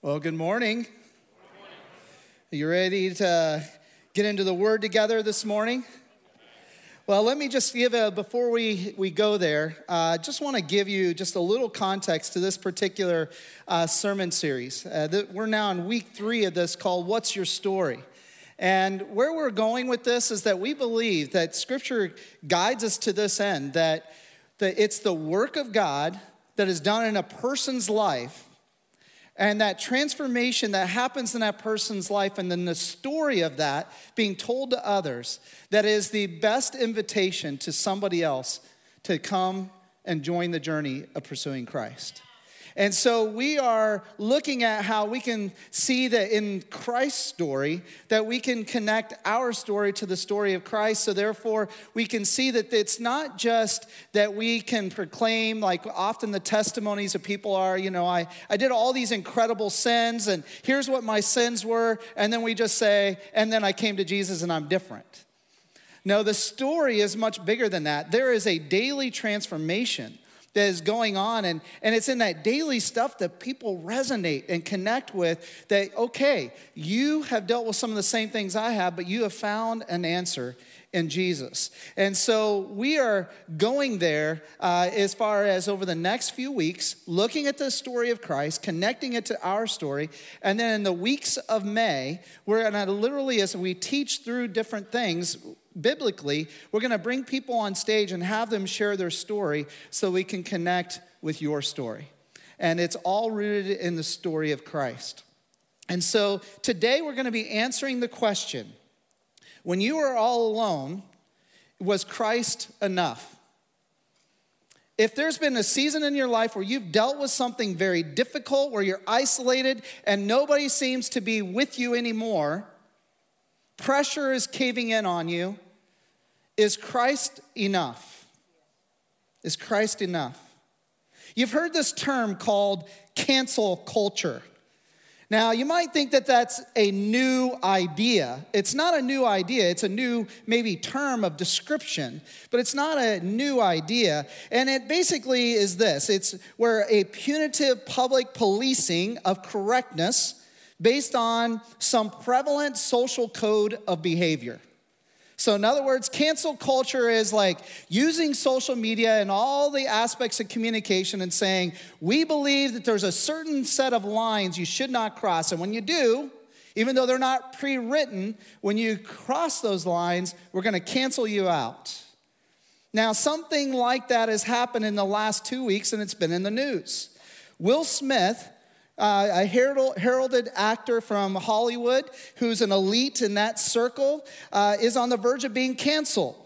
Well, good morning. Are you ready to get into the word together this morning? Well, let me just give a, before we, we go there, I uh, just want to give you just a little context to this particular uh, sermon series. Uh, that we're now in week three of this called What's Your Story? And where we're going with this is that we believe that Scripture guides us to this end, that, that it's the work of God that is done in a person's life and that transformation that happens in that person's life, and then the story of that being told to others, that is the best invitation to somebody else to come and join the journey of pursuing Christ. And so we are looking at how we can see that in Christ's story, that we can connect our story to the story of Christ. So therefore, we can see that it's not just that we can proclaim, like often the testimonies of people are, you know, I, I did all these incredible sins, and here's what my sins were. And then we just say, and then I came to Jesus and I'm different. No, the story is much bigger than that. There is a daily transformation that is going on. And, and it's in that daily stuff that people resonate and connect with that, okay, you have dealt with some of the same things I have, but you have found an answer in Jesus. And so we are going there uh, as far as over the next few weeks, looking at the story of Christ, connecting it to our story. And then in the weeks of May, we're going to literally, as we teach through different things, biblically, we're going to bring people on stage and have them share their story so we can connect with your story. And it's all rooted in the story of Christ. And so today we're going to be answering the question when you are all alone, was Christ enough? If there's been a season in your life where you've dealt with something very difficult, where you're isolated and nobody seems to be with you anymore, pressure is caving in on you, is Christ enough? Is Christ enough? You've heard this term called cancel culture. Now, you might think that that's a new idea. It's not a new idea, it's a new, maybe, term of description, but it's not a new idea. And it basically is this it's where a punitive public policing of correctness based on some prevalent social code of behavior. So, in other words, cancel culture is like using social media and all the aspects of communication and saying, we believe that there's a certain set of lines you should not cross. And when you do, even though they're not pre written, when you cross those lines, we're going to cancel you out. Now, something like that has happened in the last two weeks and it's been in the news. Will Smith uh, a heralded actor from Hollywood who's an elite in that circle, uh, is on the verge of being canceled.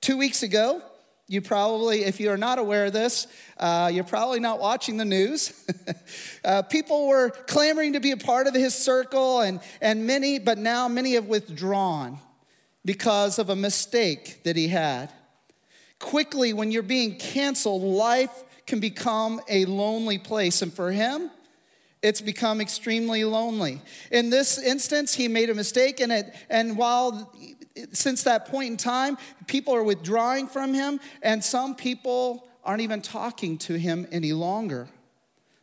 Two weeks ago, you probably, if you're not aware of this, uh, you're probably not watching the news. uh, people were clamoring to be a part of his circle, and, and many, but now many have withdrawn because of a mistake that he had. Quickly, when you're being canceled, life can become a lonely place. And for him, it's become extremely lonely. In this instance, he made a mistake, and, it, and while since that point in time, people are withdrawing from him, and some people aren't even talking to him any longer.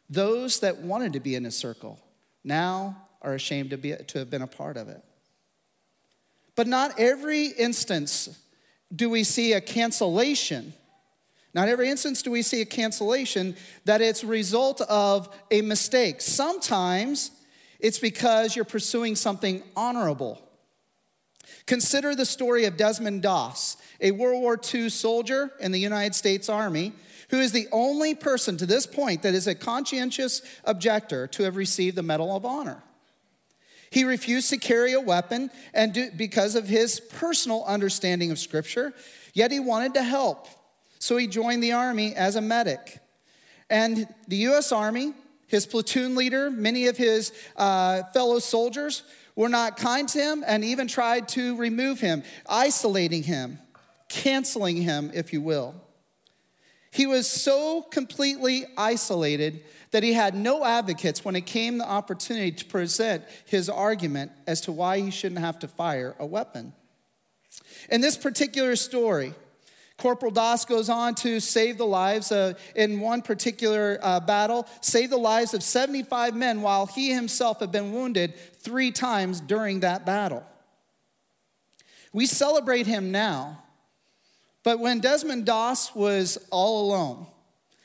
Those that wanted to be in his circle now are ashamed to, be, to have been a part of it. But not every instance do we see a cancellation not every instance do we see a cancellation that it's a result of a mistake. Sometimes it's because you're pursuing something honorable. Consider the story of Desmond Doss, a World War II soldier in the United States Army, who is the only person to this point that is a conscientious objector to have received the Medal of Honor. He refused to carry a weapon and do, because of his personal understanding of Scripture, yet he wanted to help so he joined the army as a medic. And the US Army, his platoon leader, many of his uh, fellow soldiers were not kind to him and even tried to remove him, isolating him, canceling him, if you will. He was so completely isolated that he had no advocates when it came the opportunity to present his argument as to why he shouldn't have to fire a weapon. In this particular story, Corporal Doss goes on to save the lives uh, in one particular uh, battle, save the lives of 75 men while he himself had been wounded three times during that battle. We celebrate him now, but when Desmond Doss was all alone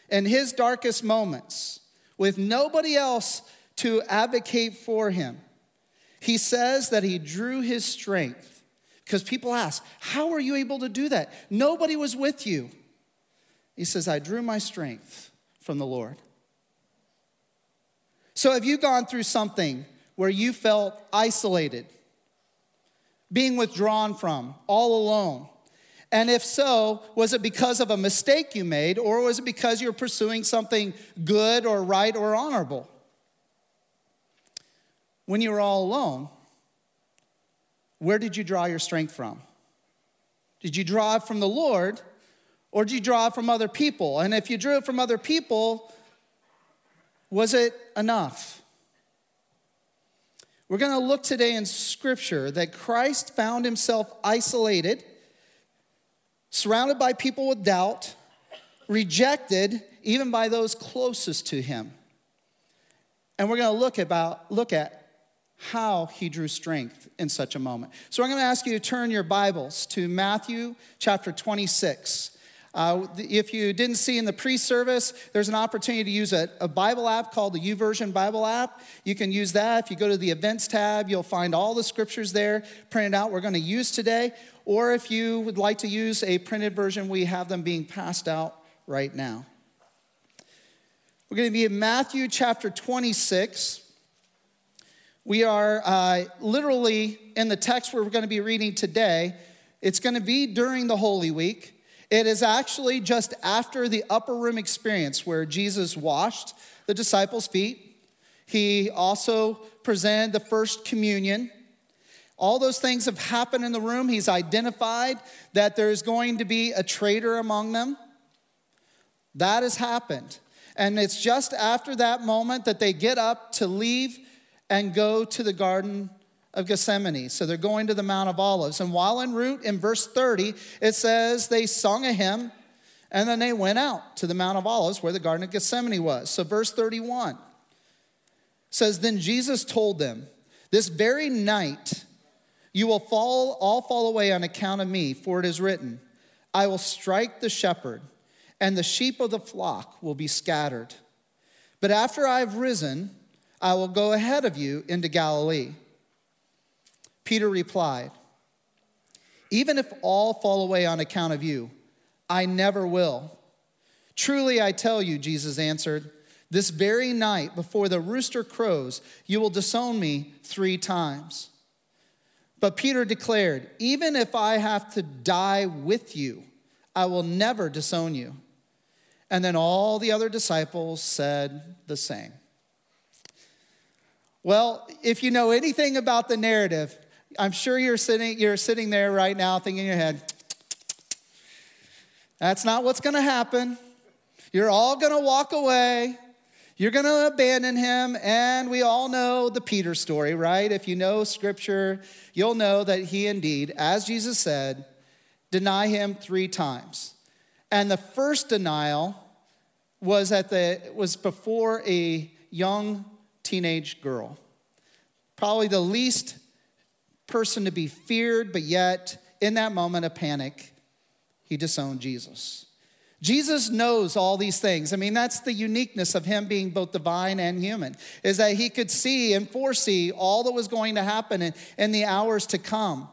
in his darkest moments, with nobody else to advocate for him, he says that he drew his strength because people ask, How are you able to do that? Nobody was with you. He says, I drew my strength from the Lord. So, have you gone through something where you felt isolated, being withdrawn from, all alone? And if so, was it because of a mistake you made, or was it because you're pursuing something good or right or honorable? When you were all alone, where did you draw your strength from? Did you draw it from the Lord or did you draw it from other people? And if you drew it from other people, was it enough? We're going to look today in Scripture that Christ found himself isolated, surrounded by people with doubt, rejected even by those closest to him. And we're going to look about look at how he drew strength in such a moment. So I'm going to ask you to turn your Bibles to Matthew chapter 26. Uh, if you didn't see in the pre service, there's an opportunity to use a, a Bible app called the YouVersion Bible app. You can use that. If you go to the events tab, you'll find all the scriptures there printed out we're going to use today. Or if you would like to use a printed version, we have them being passed out right now. We're going to be in Matthew chapter 26. We are uh, literally in the text we're going to be reading today. It's going to be during the Holy Week. It is actually just after the upper room experience where Jesus washed the disciples' feet. He also presented the first communion. All those things have happened in the room. He's identified that there's going to be a traitor among them. That has happened. And it's just after that moment that they get up to leave and go to the Garden of Gethsemane. So they're going to the Mount of Olives. And while en route, in verse 30, it says they sung a hymn and then they went out to the Mount of Olives where the Garden of Gethsemane was. So verse 31 says, Then Jesus told them, This very night you will fall, all fall away on account of me, for it is written, I will strike the shepherd, and the sheep of the flock will be scattered. But after I have risen, I will go ahead of you into Galilee. Peter replied, Even if all fall away on account of you, I never will. Truly, I tell you, Jesus answered, this very night before the rooster crows, you will disown me three times. But Peter declared, Even if I have to die with you, I will never disown you. And then all the other disciples said the same. Well, if you know anything about the narrative, I'm sure you're sitting, you're sitting there right now thinking in your head, that's not what's going to happen. You're all going to walk away. You're going to abandon him. And we all know the Peter story, right? If you know scripture, you'll know that he indeed, as Jesus said, deny him three times. And the first denial was at the was before a young teenage girl. Probably the least person to be feared, but yet in that moment of panic, he disowned Jesus. Jesus knows all these things. I mean, that's the uniqueness of him being both divine and human, is that he could see and foresee all that was going to happen in, in the hours to come.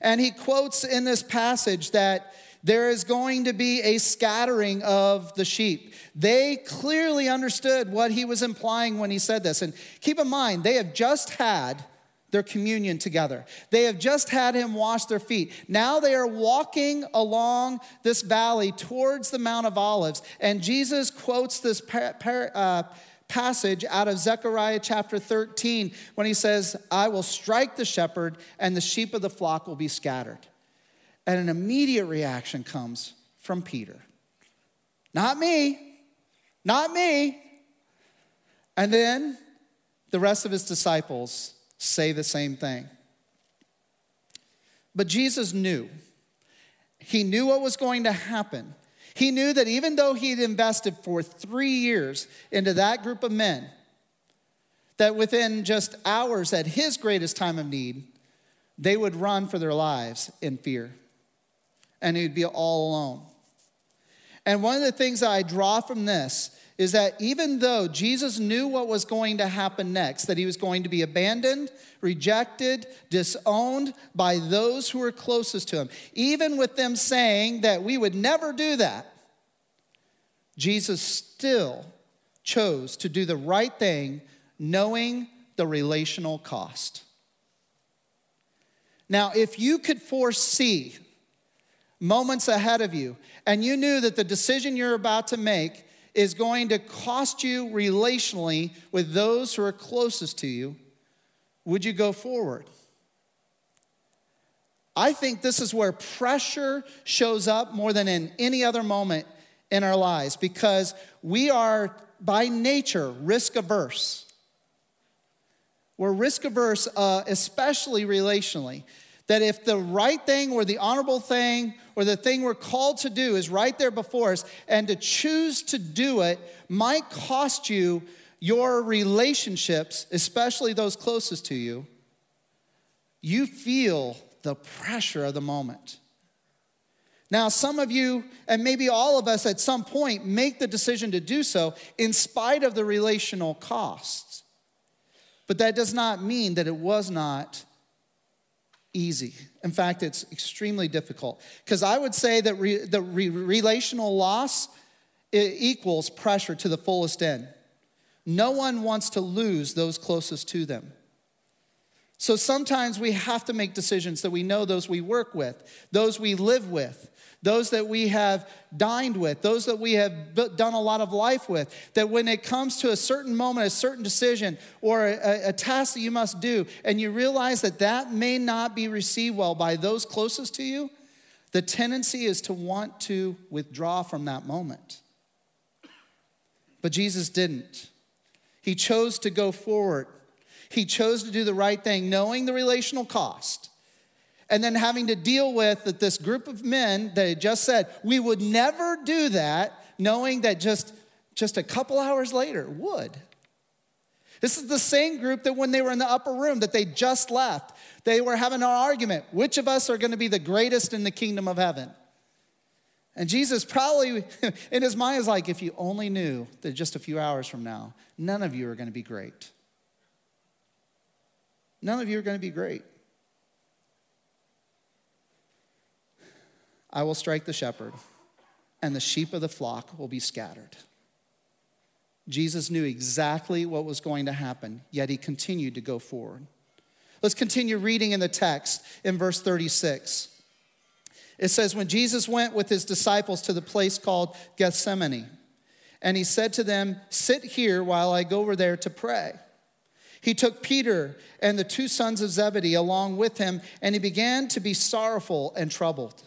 And he quotes in this passage that there is going to be a scattering of the sheep. They clearly understood what he was implying when he said this. And keep in mind, they have just had their communion together. They have just had him wash their feet. Now they are walking along this valley towards the Mount of Olives. And Jesus quotes this par- par- uh, passage out of Zechariah chapter 13 when he says, I will strike the shepherd, and the sheep of the flock will be scattered. And an immediate reaction comes from Peter Not me, not me. And then the rest of his disciples say the same thing. But Jesus knew, He knew what was going to happen. He knew that even though he'd invested for three years into that group of men, that within just hours at his greatest time of need, they would run for their lives in fear. And he'd be all alone. And one of the things that I draw from this is that even though Jesus knew what was going to happen next, that he was going to be abandoned, rejected, disowned by those who were closest to him, even with them saying that we would never do that, Jesus still chose to do the right thing, knowing the relational cost. Now, if you could foresee moments ahead of you and you knew that the decision you're about to make is going to cost you relationally with those who are closest to you, would you go forward? I think this is where pressure shows up more than in any other moment in our lives because we are by nature risk averse. We're risk averse, uh, especially relationally. That if the right thing or the honorable thing or the thing we're called to do is right there before us, and to choose to do it might cost you your relationships, especially those closest to you, you feel the pressure of the moment. Now, some of you, and maybe all of us at some point, make the decision to do so in spite of the relational costs. But that does not mean that it was not easy. In fact, it's extremely difficult. Because I would say that re, the re, relational loss equals pressure to the fullest end. No one wants to lose those closest to them. So sometimes we have to make decisions that we know those we work with, those we live with, those that we have dined with, those that we have done a lot of life with, that when it comes to a certain moment, a certain decision, or a, a task that you must do, and you realize that that may not be received well by those closest to you, the tendency is to want to withdraw from that moment. But Jesus didn't. He chose to go forward. He chose to do the right thing, knowing the relational cost and then having to deal with that this group of men that had just said we would never do that knowing that just just a couple hours later would. This is the same group that when they were in the upper room that they just left they were having an argument which of us are going to be the greatest in the kingdom of heaven? And jesus probably in his mind is like if you only knew that just a few hours from now none of you are going to be great. None of you are going to be great I will strike the shepherd, and the sheep of the flock will be scattered. Jesus knew exactly what was going to happen, yet he continued to go forward. Let's continue reading in the text in verse 36. It says, When Jesus went with his disciples to the place called Gethsemane, and he said to them, Sit here while I go over there to pray. He took Peter and the two sons of Zebedee along with him, and he began to be sorrowful and troubled.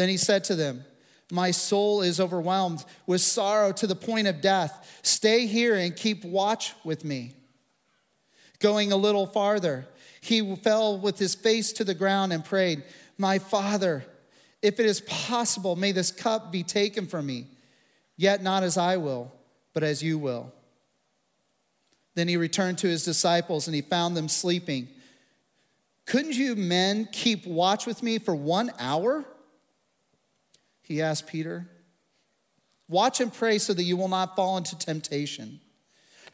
Then he said to them, My soul is overwhelmed with sorrow to the point of death. Stay here and keep watch with me. Going a little farther, he fell with his face to the ground and prayed, My Father, if it is possible, may this cup be taken from me, yet not as I will, but as you will. Then he returned to his disciples and he found them sleeping. Couldn't you men keep watch with me for one hour? He asked Peter. Watch and pray so that you will not fall into temptation.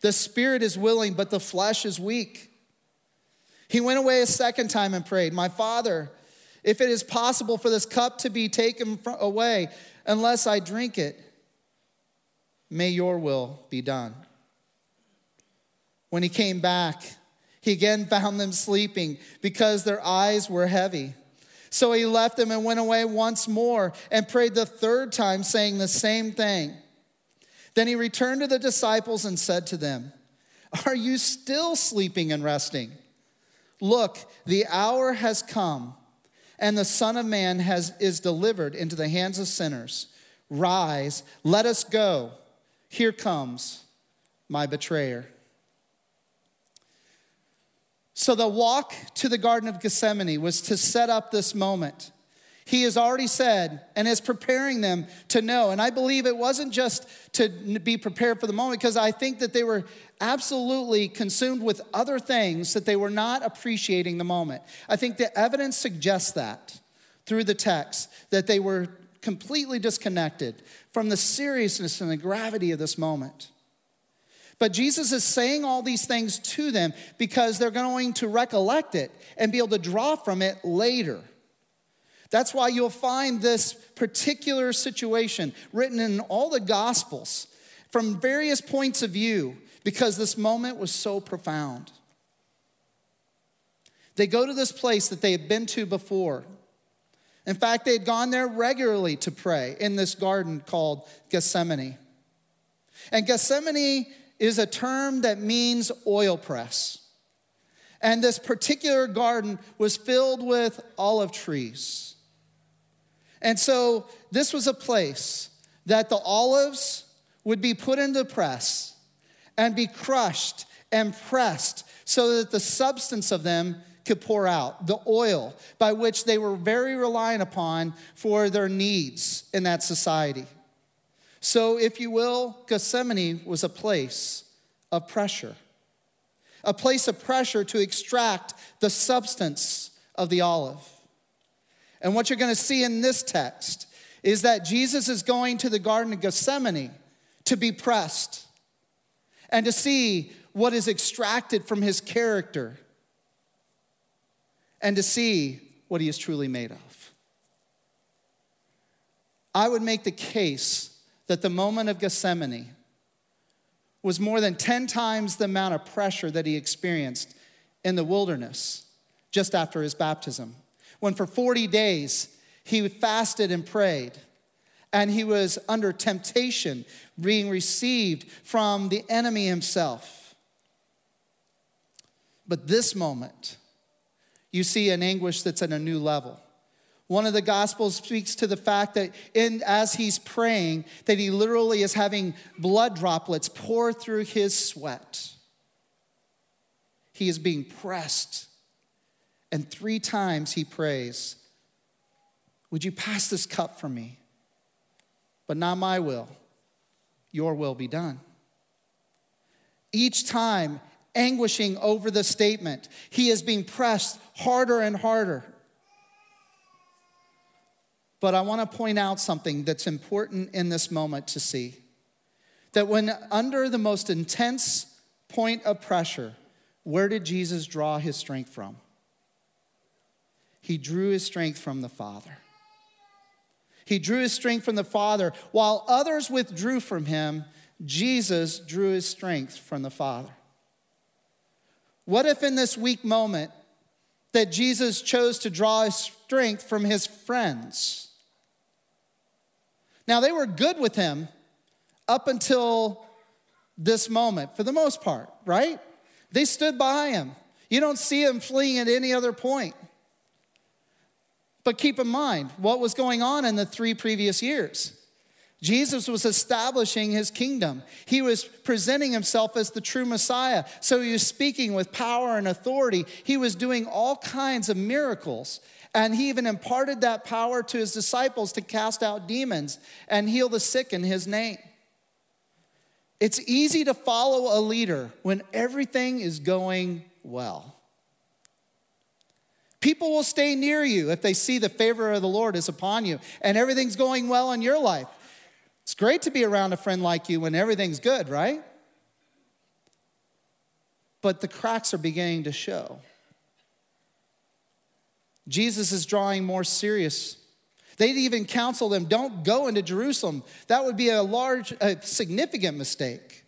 The spirit is willing, but the flesh is weak. He went away a second time and prayed, My Father, if it is possible for this cup to be taken away unless I drink it, may your will be done. When he came back, he again found them sleeping because their eyes were heavy. So he left them and went away once more and prayed the third time, saying the same thing. Then he returned to the disciples and said to them, Are you still sleeping and resting? Look, the hour has come, and the Son of Man has, is delivered into the hands of sinners. Rise, let us go. Here comes my betrayer. So the walk to the Garden of Gethsemane was to set up this moment. he has already said and is preparing them to know. And I believe it wasn't just to be prepared for the moment, because I think that they were absolutely consumed with other things that they were not appreciating the moment. I think the evidence suggests that through the text, that they were completely disconnected from the seriousness and the gravity of this moment. But Jesus is saying all these things to them because they're going to recollect it and be able to draw from it later. That's why you'll find this particular situation written in all the Gospels from various points of view because this moment was so profound. They go to this place that they had been to before. In fact, they had gone there regularly to pray in this garden called Gethsemane. And Gethsemane is a term that means oil press. And this particular garden was filled with olive trees. And so this was a place that the olives would be put into press and be crushed and pressed so that the substance of them could pour out, the oil by which they were very reliant upon for their needs in that society. So, if you will, Gethsemane was a place of pressure, a place of pressure to extract the substance of the olive. And what you're going to see in this text is that Jesus is going to the Garden of Gethsemane to be pressed and to see what is extracted from his character and to see what he is truly made of. I would make the case that the moment of Gethsemane was more than 10 times the amount of pressure that he experienced in the wilderness just after his baptism when for 40 days he fasted and prayed and he was under temptation being received from the enemy himself. But this moment, you see an anguish that's at a new level. One of the gospels speaks to the fact that in, as he's praying, that he literally is having blood droplets pour through his sweat. He is being pressed and three times he prays, Would you pass this cup from me? But not my will, your will be done. Each time, anguishing over the statement, he is being pressed harder and harder. But I want to point out something that's important in this moment to see. That when under the most intense point of pressure, where did Jesus draw his strength from? He drew his strength from the Father. He drew his strength from the Father. While others withdrew from him, Jesus drew his strength from the Father. What if in this weak moment that Jesus chose to draw his strength from his friends? Now, they were good with him up until this moment, for the most part, right? They stood by him. You don't see him fleeing at any other point. But keep in mind what was going on in the three previous years. Jesus was establishing his kingdom. He was presenting himself as the true Messiah. So he was speaking with power and authority. He was doing all kinds of miracles. And he even imparted that power to his disciples to cast out demons and heal the sick in his name. It's easy to follow a leader when everything is going well. People will stay near you if they see the favor of the Lord is upon you and everything's going well in your life. It's great to be around a friend like you when everything's good, right? But the cracks are beginning to show. Jesus is drawing more serious. They'd even counsel them don't go into Jerusalem. That would be a large, a significant mistake.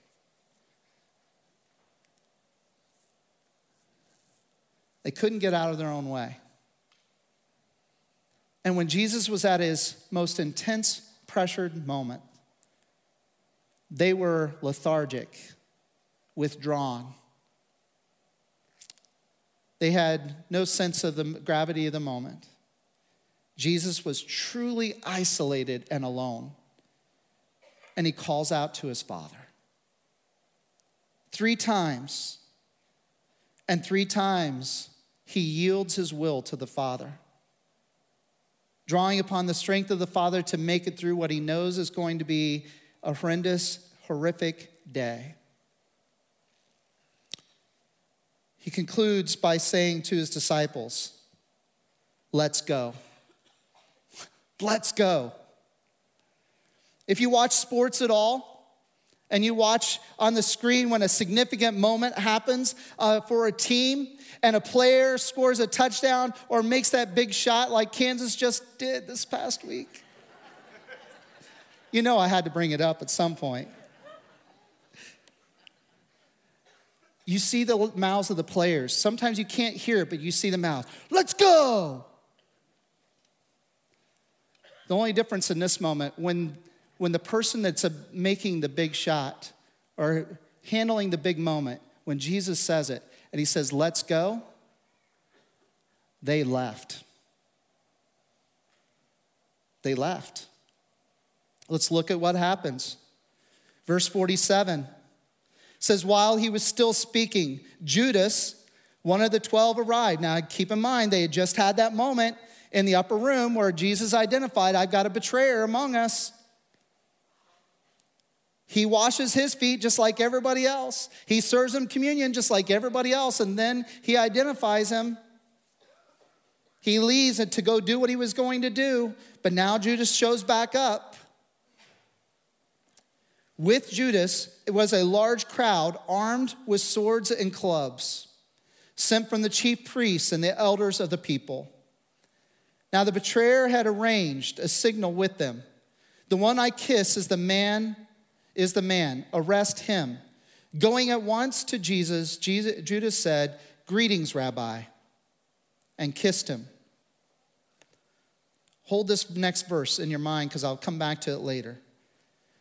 They couldn't get out of their own way. And when Jesus was at his most intense, pressured moment, they were lethargic, withdrawn. They had no sense of the gravity of the moment. Jesus was truly isolated and alone. And he calls out to his father. Three times, and three times, he yields his will to the Father. drawing upon the strength of the Father to make it through what he knows is going to be a horrendous, horrific day. He concludes by saying to his disciples, Let's go. Let's go. If you watch sports at all, and you watch on the screen when a significant moment happens uh, for a team and a player scores a touchdown or makes that big shot like Kansas just did this past week. You know, I had to bring it up at some point. You see the mouths of the players. Sometimes you can't hear it, but you see the mouth. Let's go! The only difference in this moment, when when the person that's a, making the big shot or handling the big moment, when Jesus says it and he says, let's go, they left. They left. Let's look at what happens. Verse 47 says, While he was still speaking, Judas, one of the 12, arrived. Now, keep in mind, they had just had that moment in the upper room where Jesus identified, I've got a betrayer among us. He washes his feet just like everybody else. He serves him communion just like everybody else. And then he identifies him. He leaves to go do what he was going to do. But now Judas shows back up. With Judas, it was a large crowd armed with swords and clubs, sent from the chief priests and the elders of the people. Now the betrayer had arranged a signal with them. The one I kiss is the man is the man. Arrest him. Going at once to Jesus, Jesus Judas said, Greetings, Rabbi, and kissed him. Hold this next verse in your mind because I'll come back to it later.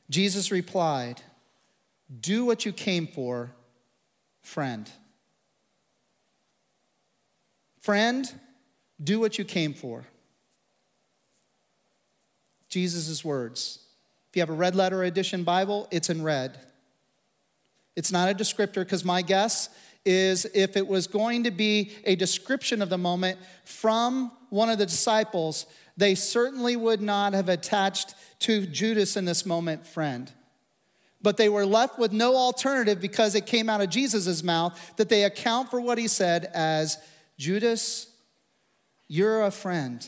Jesus replied, Do what you came for, friend. Friend, do what you came for. Jesus' words If you have a red letter edition Bible, it's in red. It's not a descriptor because my guess is if it was going to be a description of the moment from one of the disciples, they certainly would not have attached to Judas in this moment, friend. But they were left with no alternative because it came out of Jesus' mouth that they account for what he said as Judas, you're a friend.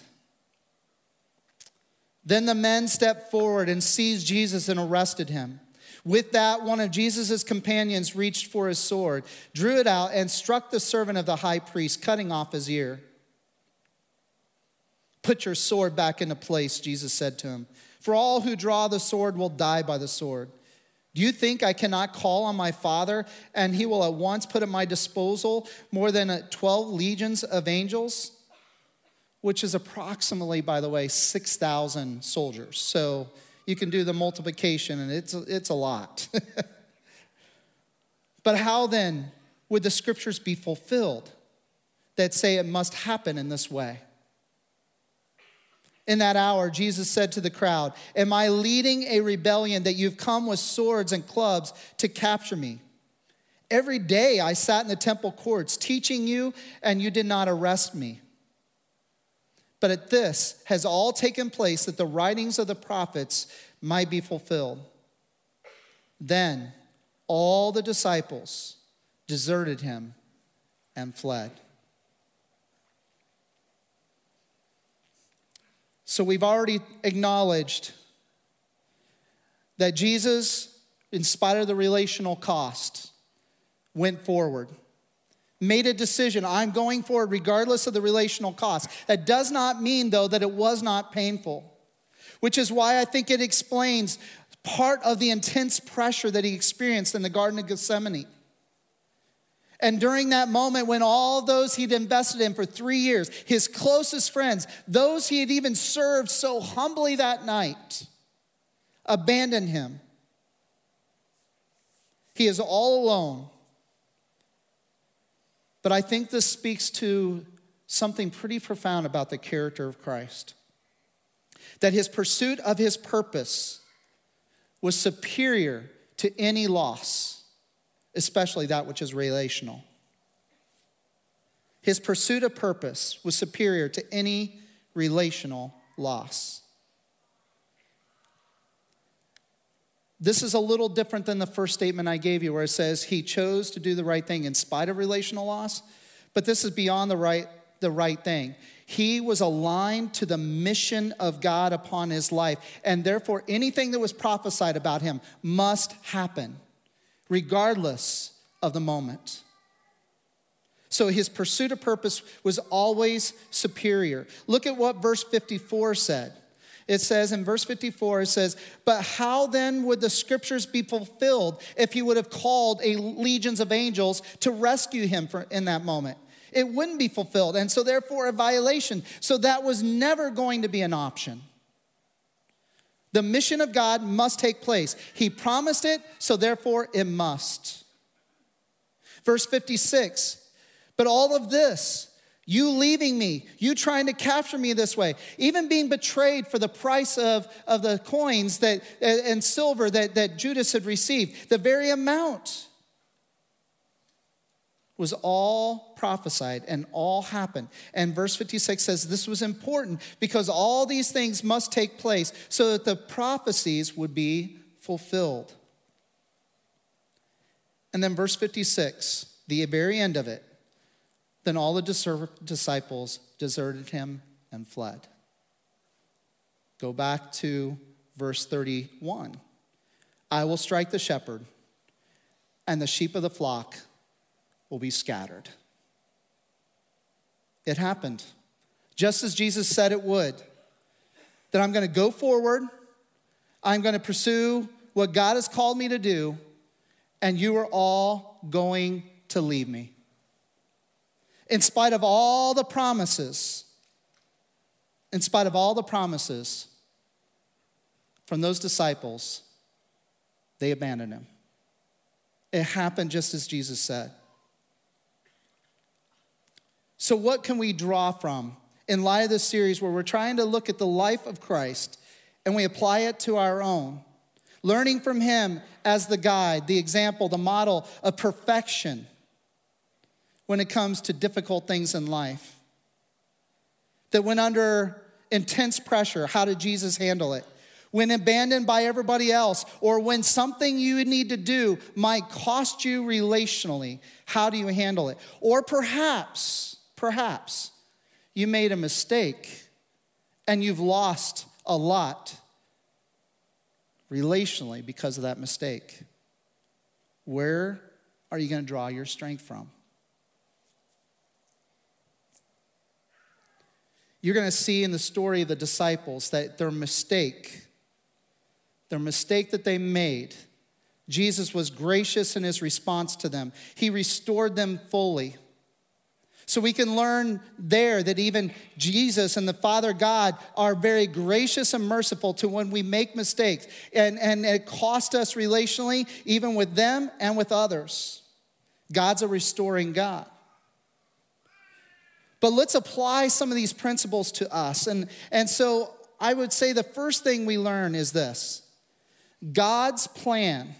Then the men stepped forward and seized Jesus and arrested him. With that, one of Jesus' companions reached for his sword, drew it out, and struck the servant of the high priest, cutting off his ear. Put your sword back into place, Jesus said to him. For all who draw the sword will die by the sword. Do you think I cannot call on my Father and he will at once put at my disposal more than uh, 12 legions of angels? which is approximately, by the way, 6,000 soldiers. So you can do the multiplication, and it's, it's a lot. but how then would the scriptures be fulfilled that say it must happen in this way? In that hour, Jesus said to the crowd, Am I leading a rebellion that you've come with swords and clubs to capture me? Every day I sat in the temple courts teaching you, and you did not arrest me. But at this has all taken place that the writings of the prophets might be fulfilled. Then all the disciples deserted him and fled. So we've already acknowledged that Jesus, in spite of the relational cost, went forward made a decision. I'm going forward regardless of the relational cost. That does not mean, though, that it was not painful, which is why I think it explains part of the intense pressure that he experienced in the Garden of Gethsemane. And during that moment, when all those he'd invested in for three years, his closest friends, those he had even served so humbly that night, abandoned him, he is all alone but I think this speaks to something pretty profound about the character of Christ. That his pursuit of his purpose was superior to any loss, especially that which is relational. His pursuit of purpose was superior to any relational loss. This is a little different than the first statement I gave you, where it says he chose to do the right thing in spite of relational loss. But this is beyond the right, the right thing. He was aligned to the mission of God upon his life, and therefore anything that was prophesied about him must happen, regardless of the moment. So his pursuit of purpose was always superior. Look at what verse 54 said. It says in verse 54, it says, But how then would the scriptures be fulfilled if he would have called a legions of angels to rescue him for, in that moment? It wouldn't be fulfilled, and so therefore a violation. So that was never going to be an option. The mission of God must take place. He promised it, so therefore it must. Verse 56 But all of this, you leaving me, you trying to capture me this way, even being betrayed for the price of, of the coins that, and silver that, that Judas had received, the very amount was all prophesied and all happened. And verse 56 says this was important because all these things must take place so that the prophecies would be fulfilled. And then verse 56, the very end of it, then all the disciples deserted him and fled. Go back to verse 31. I will strike the shepherd, and the sheep of the flock will be scattered. It happened, just as Jesus said it would. That I'm going to go forward, I'm going to pursue what God has called me to do, and you are all going to leave me in spite of all the promises, in spite of all the promises from those disciples, they abandoned him. It happened just as Jesus said. So, what can we draw from in light of this series where we're trying to look at the life of Christ and we apply it to our own? Learning from him as the guide, the example, the model of perfection when it comes to difficult things in life. That when under intense pressure, how did Jesus handle it? When abandoned by everybody else, or when something you need to do might cost you relationally, how do you handle it? Or perhaps, perhaps you made a mistake and you've lost a lot relationally because of that mistake. Where are you going to draw your strength from? You're going to see in the story of the disciples that their mistake, their mistake that they made, Jesus was gracious in his response to them. He restored them fully. So we can learn there that even Jesus and the Father God are very gracious and merciful to when we make mistakes. And, and it cost us relationally, even with them and with others. God's a restoring God. But let's apply some of these principles to us. And, and so I would say the first thing we learn is this God's plan,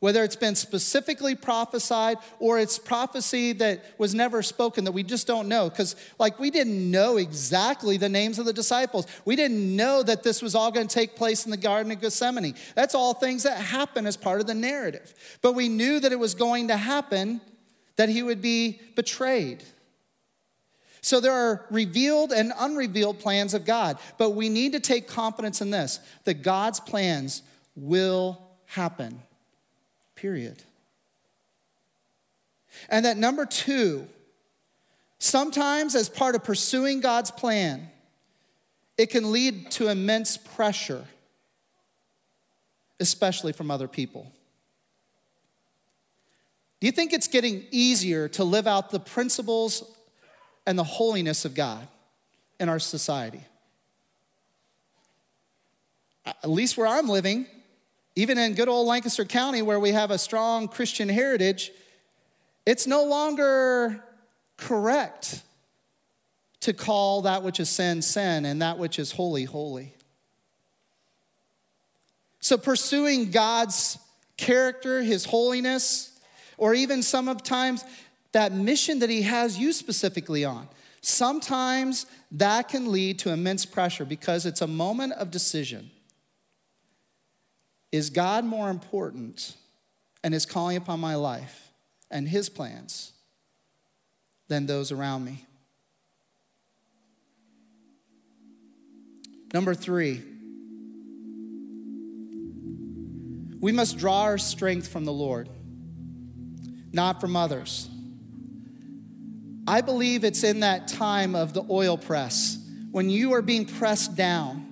whether it's been specifically prophesied or it's prophecy that was never spoken that we just don't know. Because, like, we didn't know exactly the names of the disciples. We didn't know that this was all going to take place in the Garden of Gethsemane. That's all things that happen as part of the narrative. But we knew that it was going to happen, that he would be betrayed so there are revealed and unrevealed plans of God, but we need to take confidence in this that God's plans will happen, period. And that number two, sometimes as part of pursuing God's plan, it can lead to immense pressure, especially from other people. Do you think it's getting easier to live out the principles and the holiness of God in our society. At least where I'm living, even in good old Lancaster County, where we have a strong Christian heritage, it's no longer correct to call that which is sin, sin, and that which is holy, holy. So, pursuing God's character, His holiness, or even some of times that mission that He has you specifically on. Sometimes that can lead to immense pressure because it's a moment of decision. Is God more important and is calling upon my life and his plans than those around me? Number three, we must draw our strength from the Lord, not from others. I believe it's in that time of the oil press when you are being pressed down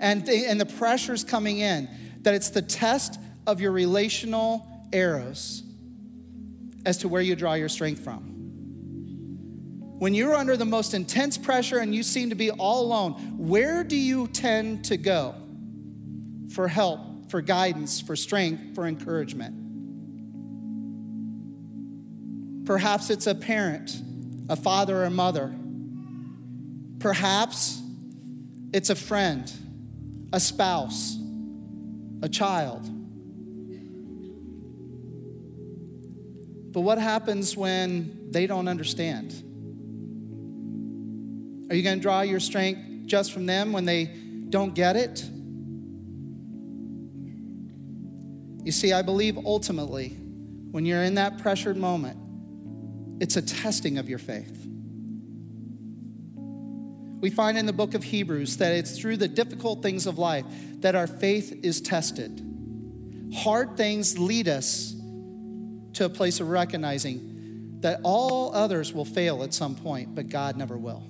and, the, and the pressure's coming in that it's the test of your relational arrows as to where you draw your strength from. When you're under the most intense pressure and you seem to be all alone, where do you tend to go for help, for guidance, for strength, for encouragement? Perhaps it's a parent a father or a mother. Perhaps it's a friend, a spouse, a child. But what happens when they don't understand? Are you going to draw your strength just from them when they don't get it? You see, I believe ultimately, when you're in that pressured moment, it's a testing of your faith. We find in the book of Hebrews that it's through the difficult things of life that our faith is tested. Hard things lead us to a place of recognizing that all others will fail at some point, but God never will.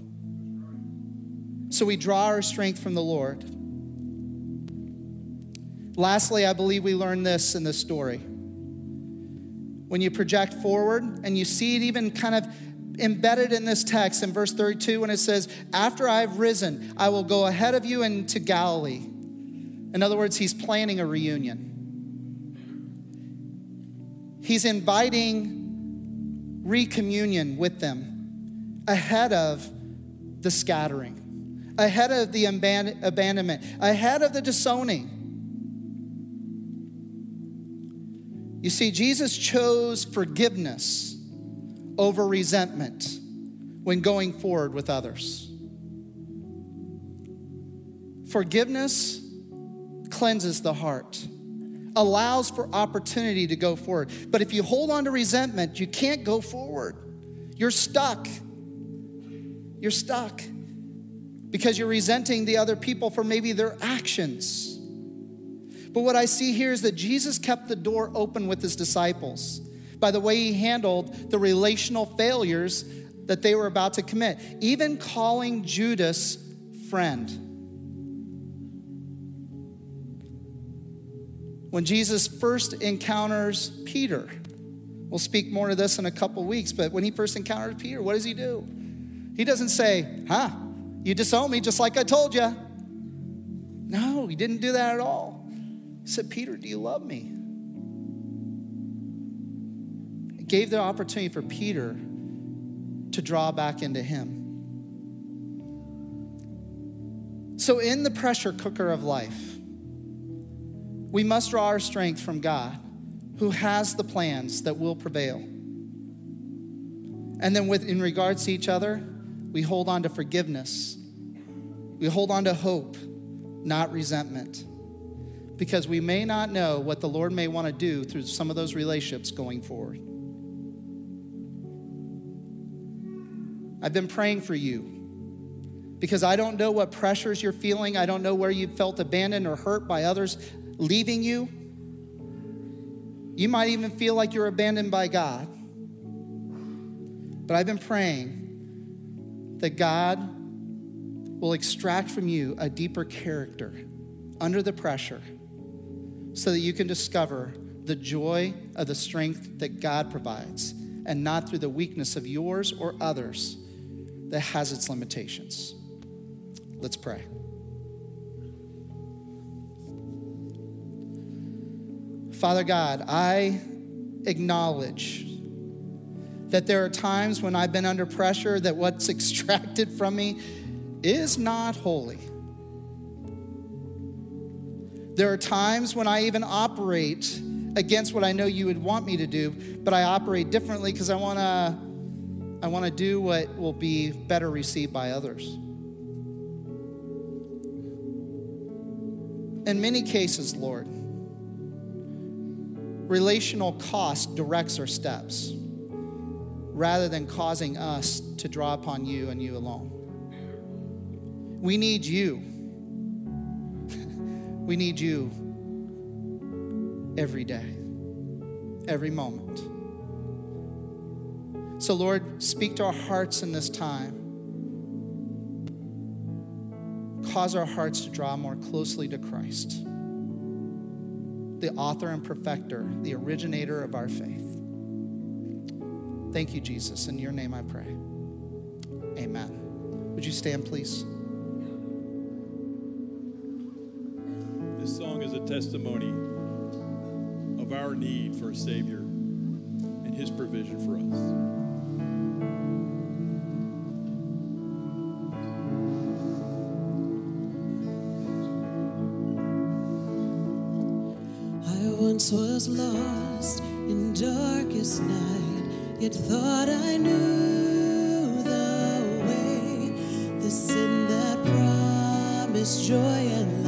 So we draw our strength from the Lord. Lastly, I believe we learn this in this story when you project forward and you see it even kind of embedded in this text in verse 32 when it says, After I've risen, I will go ahead of you into Galilee. In other words, he's planning a reunion. He's inviting recommunion with them ahead of the scattering, ahead of the abandonment, ahead of the disowning. You see, Jesus chose forgiveness over resentment when going forward with others. Forgiveness cleanses the heart, allows for opportunity to go forward. But if you hold on to resentment, you can't go forward. You're stuck. You're stuck because you're resenting the other people for maybe their actions. But what I see here is that Jesus kept the door open with his disciples by the way he handled the relational failures that they were about to commit, even calling Judas friend. When Jesus first encounters Peter, we'll speak more to this in a couple weeks, but when he first encounters Peter, what does he do? He doesn't say, Huh, you disown me just like I told you. No, he didn't do that at all. He said, Peter, do you love me? Gave the opportunity for Peter to draw back into him. So, in the pressure cooker of life, we must draw our strength from God, who has the plans that will prevail. And then, with, in regards to each other, we hold on to forgiveness. We hold on to hope, not resentment because we may not know what the Lord may want to do through some of those relationships going forward. I've been praying for you because I don't know what pressures you're feeling. I don't know where you felt abandoned or hurt by others leaving you. You might even feel like you're abandoned by God. But I've been praying that God will extract from you a deeper character under the pressure so that you can discover the joy of the strength that God provides and not through the weakness of yours or others that has its limitations. Let's pray. Father God, I acknowledge that there are times when I've been under pressure that what's extracted from me is not holy. There are times when I even operate against what I know you would want me to do, but I operate differently because I want to I want to do what will be better received by others. In many cases, Lord, relational cost directs our steps rather than causing us to draw upon you and you alone. We need you. we need you every day, every moment. So, Lord, speak to our hearts in this time. Cause our hearts to draw more closely to Christ, the author and perfecter, the originator of our faith. Thank you, Jesus. In your name I pray. Amen. Would you stand, please? This song is a testimony of our need for a Savior and His provision for us. Lost in darkest night, yet thought I knew the way. The sin that promised joy and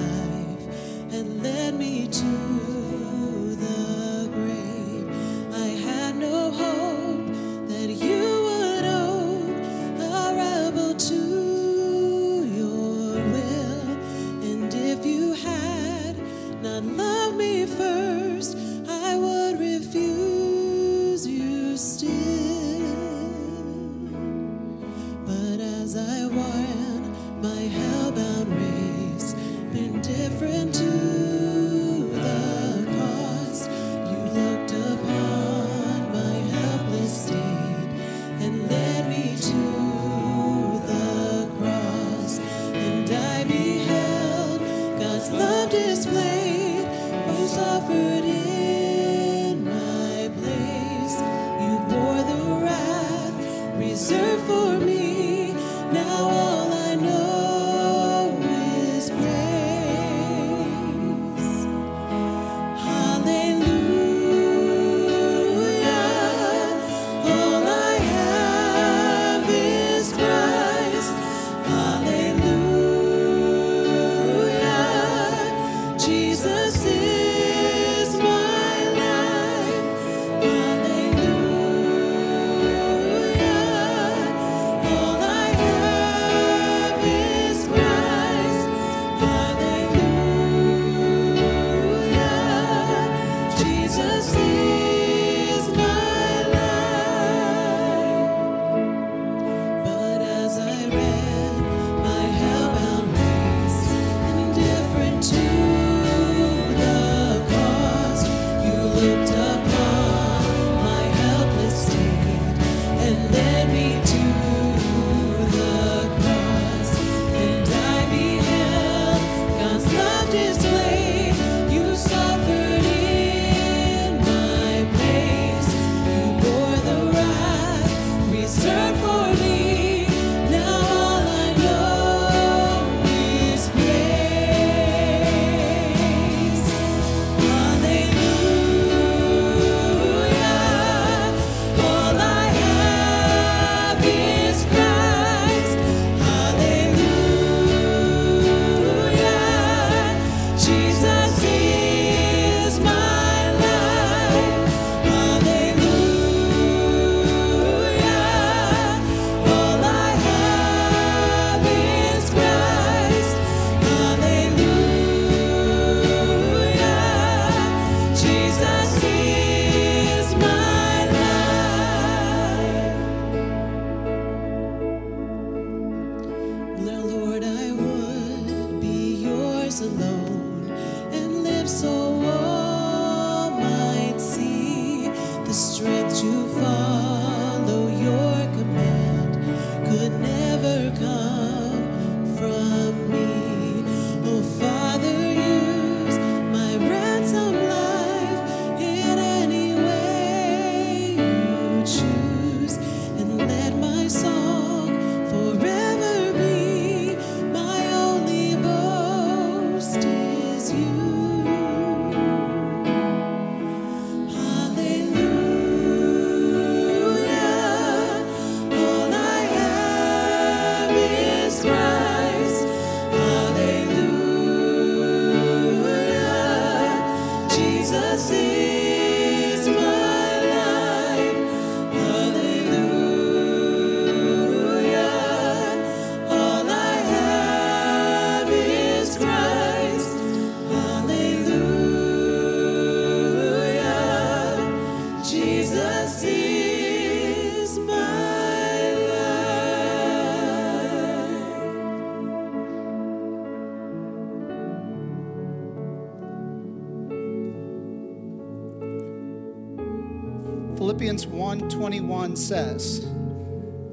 1:21 says,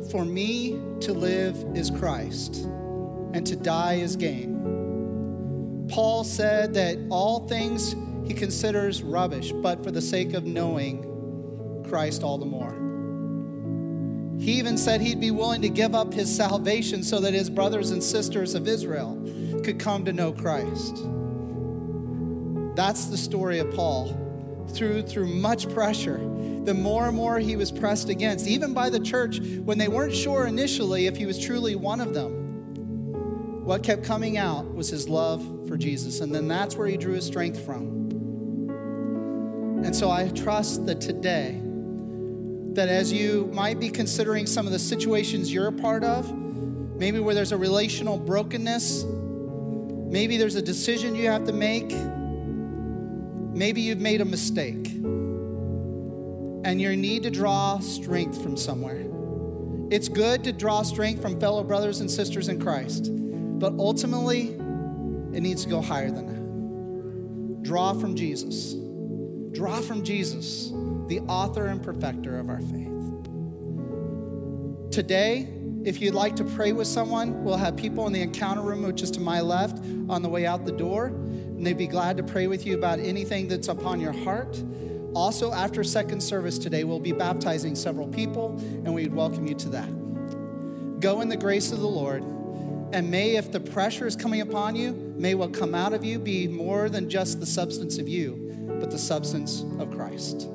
"For me to live is Christ, and to die is gain." Paul said that all things he considers rubbish, but for the sake of knowing Christ all the more. He even said he'd be willing to give up his salvation so that his brothers and sisters of Israel could come to know Christ. That's the story of Paul. Through, through much pressure, the more and more he was pressed against, even by the church when they weren't sure initially if he was truly one of them. What kept coming out was his love for Jesus, and then that's where he drew his strength from. And so I trust that today, that as you might be considering some of the situations you're a part of, maybe where there's a relational brokenness, maybe there's a decision you have to make, maybe you've made a mistake, and you need to draw strength from somewhere. It's good to draw strength from fellow brothers and sisters in Christ, but ultimately, it needs to go higher than that. Draw from Jesus. Draw from Jesus the author and perfecter of our faith. Today, if you'd like to pray with someone, we'll have people in the encounter room, which is to my left, on the way out the door, and they'd be glad to pray with you about anything that's upon your heart. Also, after second service today, we'll be baptizing several people, and we'd welcome you to that. Go in the grace of the Lord, and may, if the pressure is coming upon you, may what come out of you be more than just the substance of you, but the substance of Christ.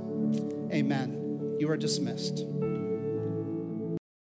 Amen. You are dismissed.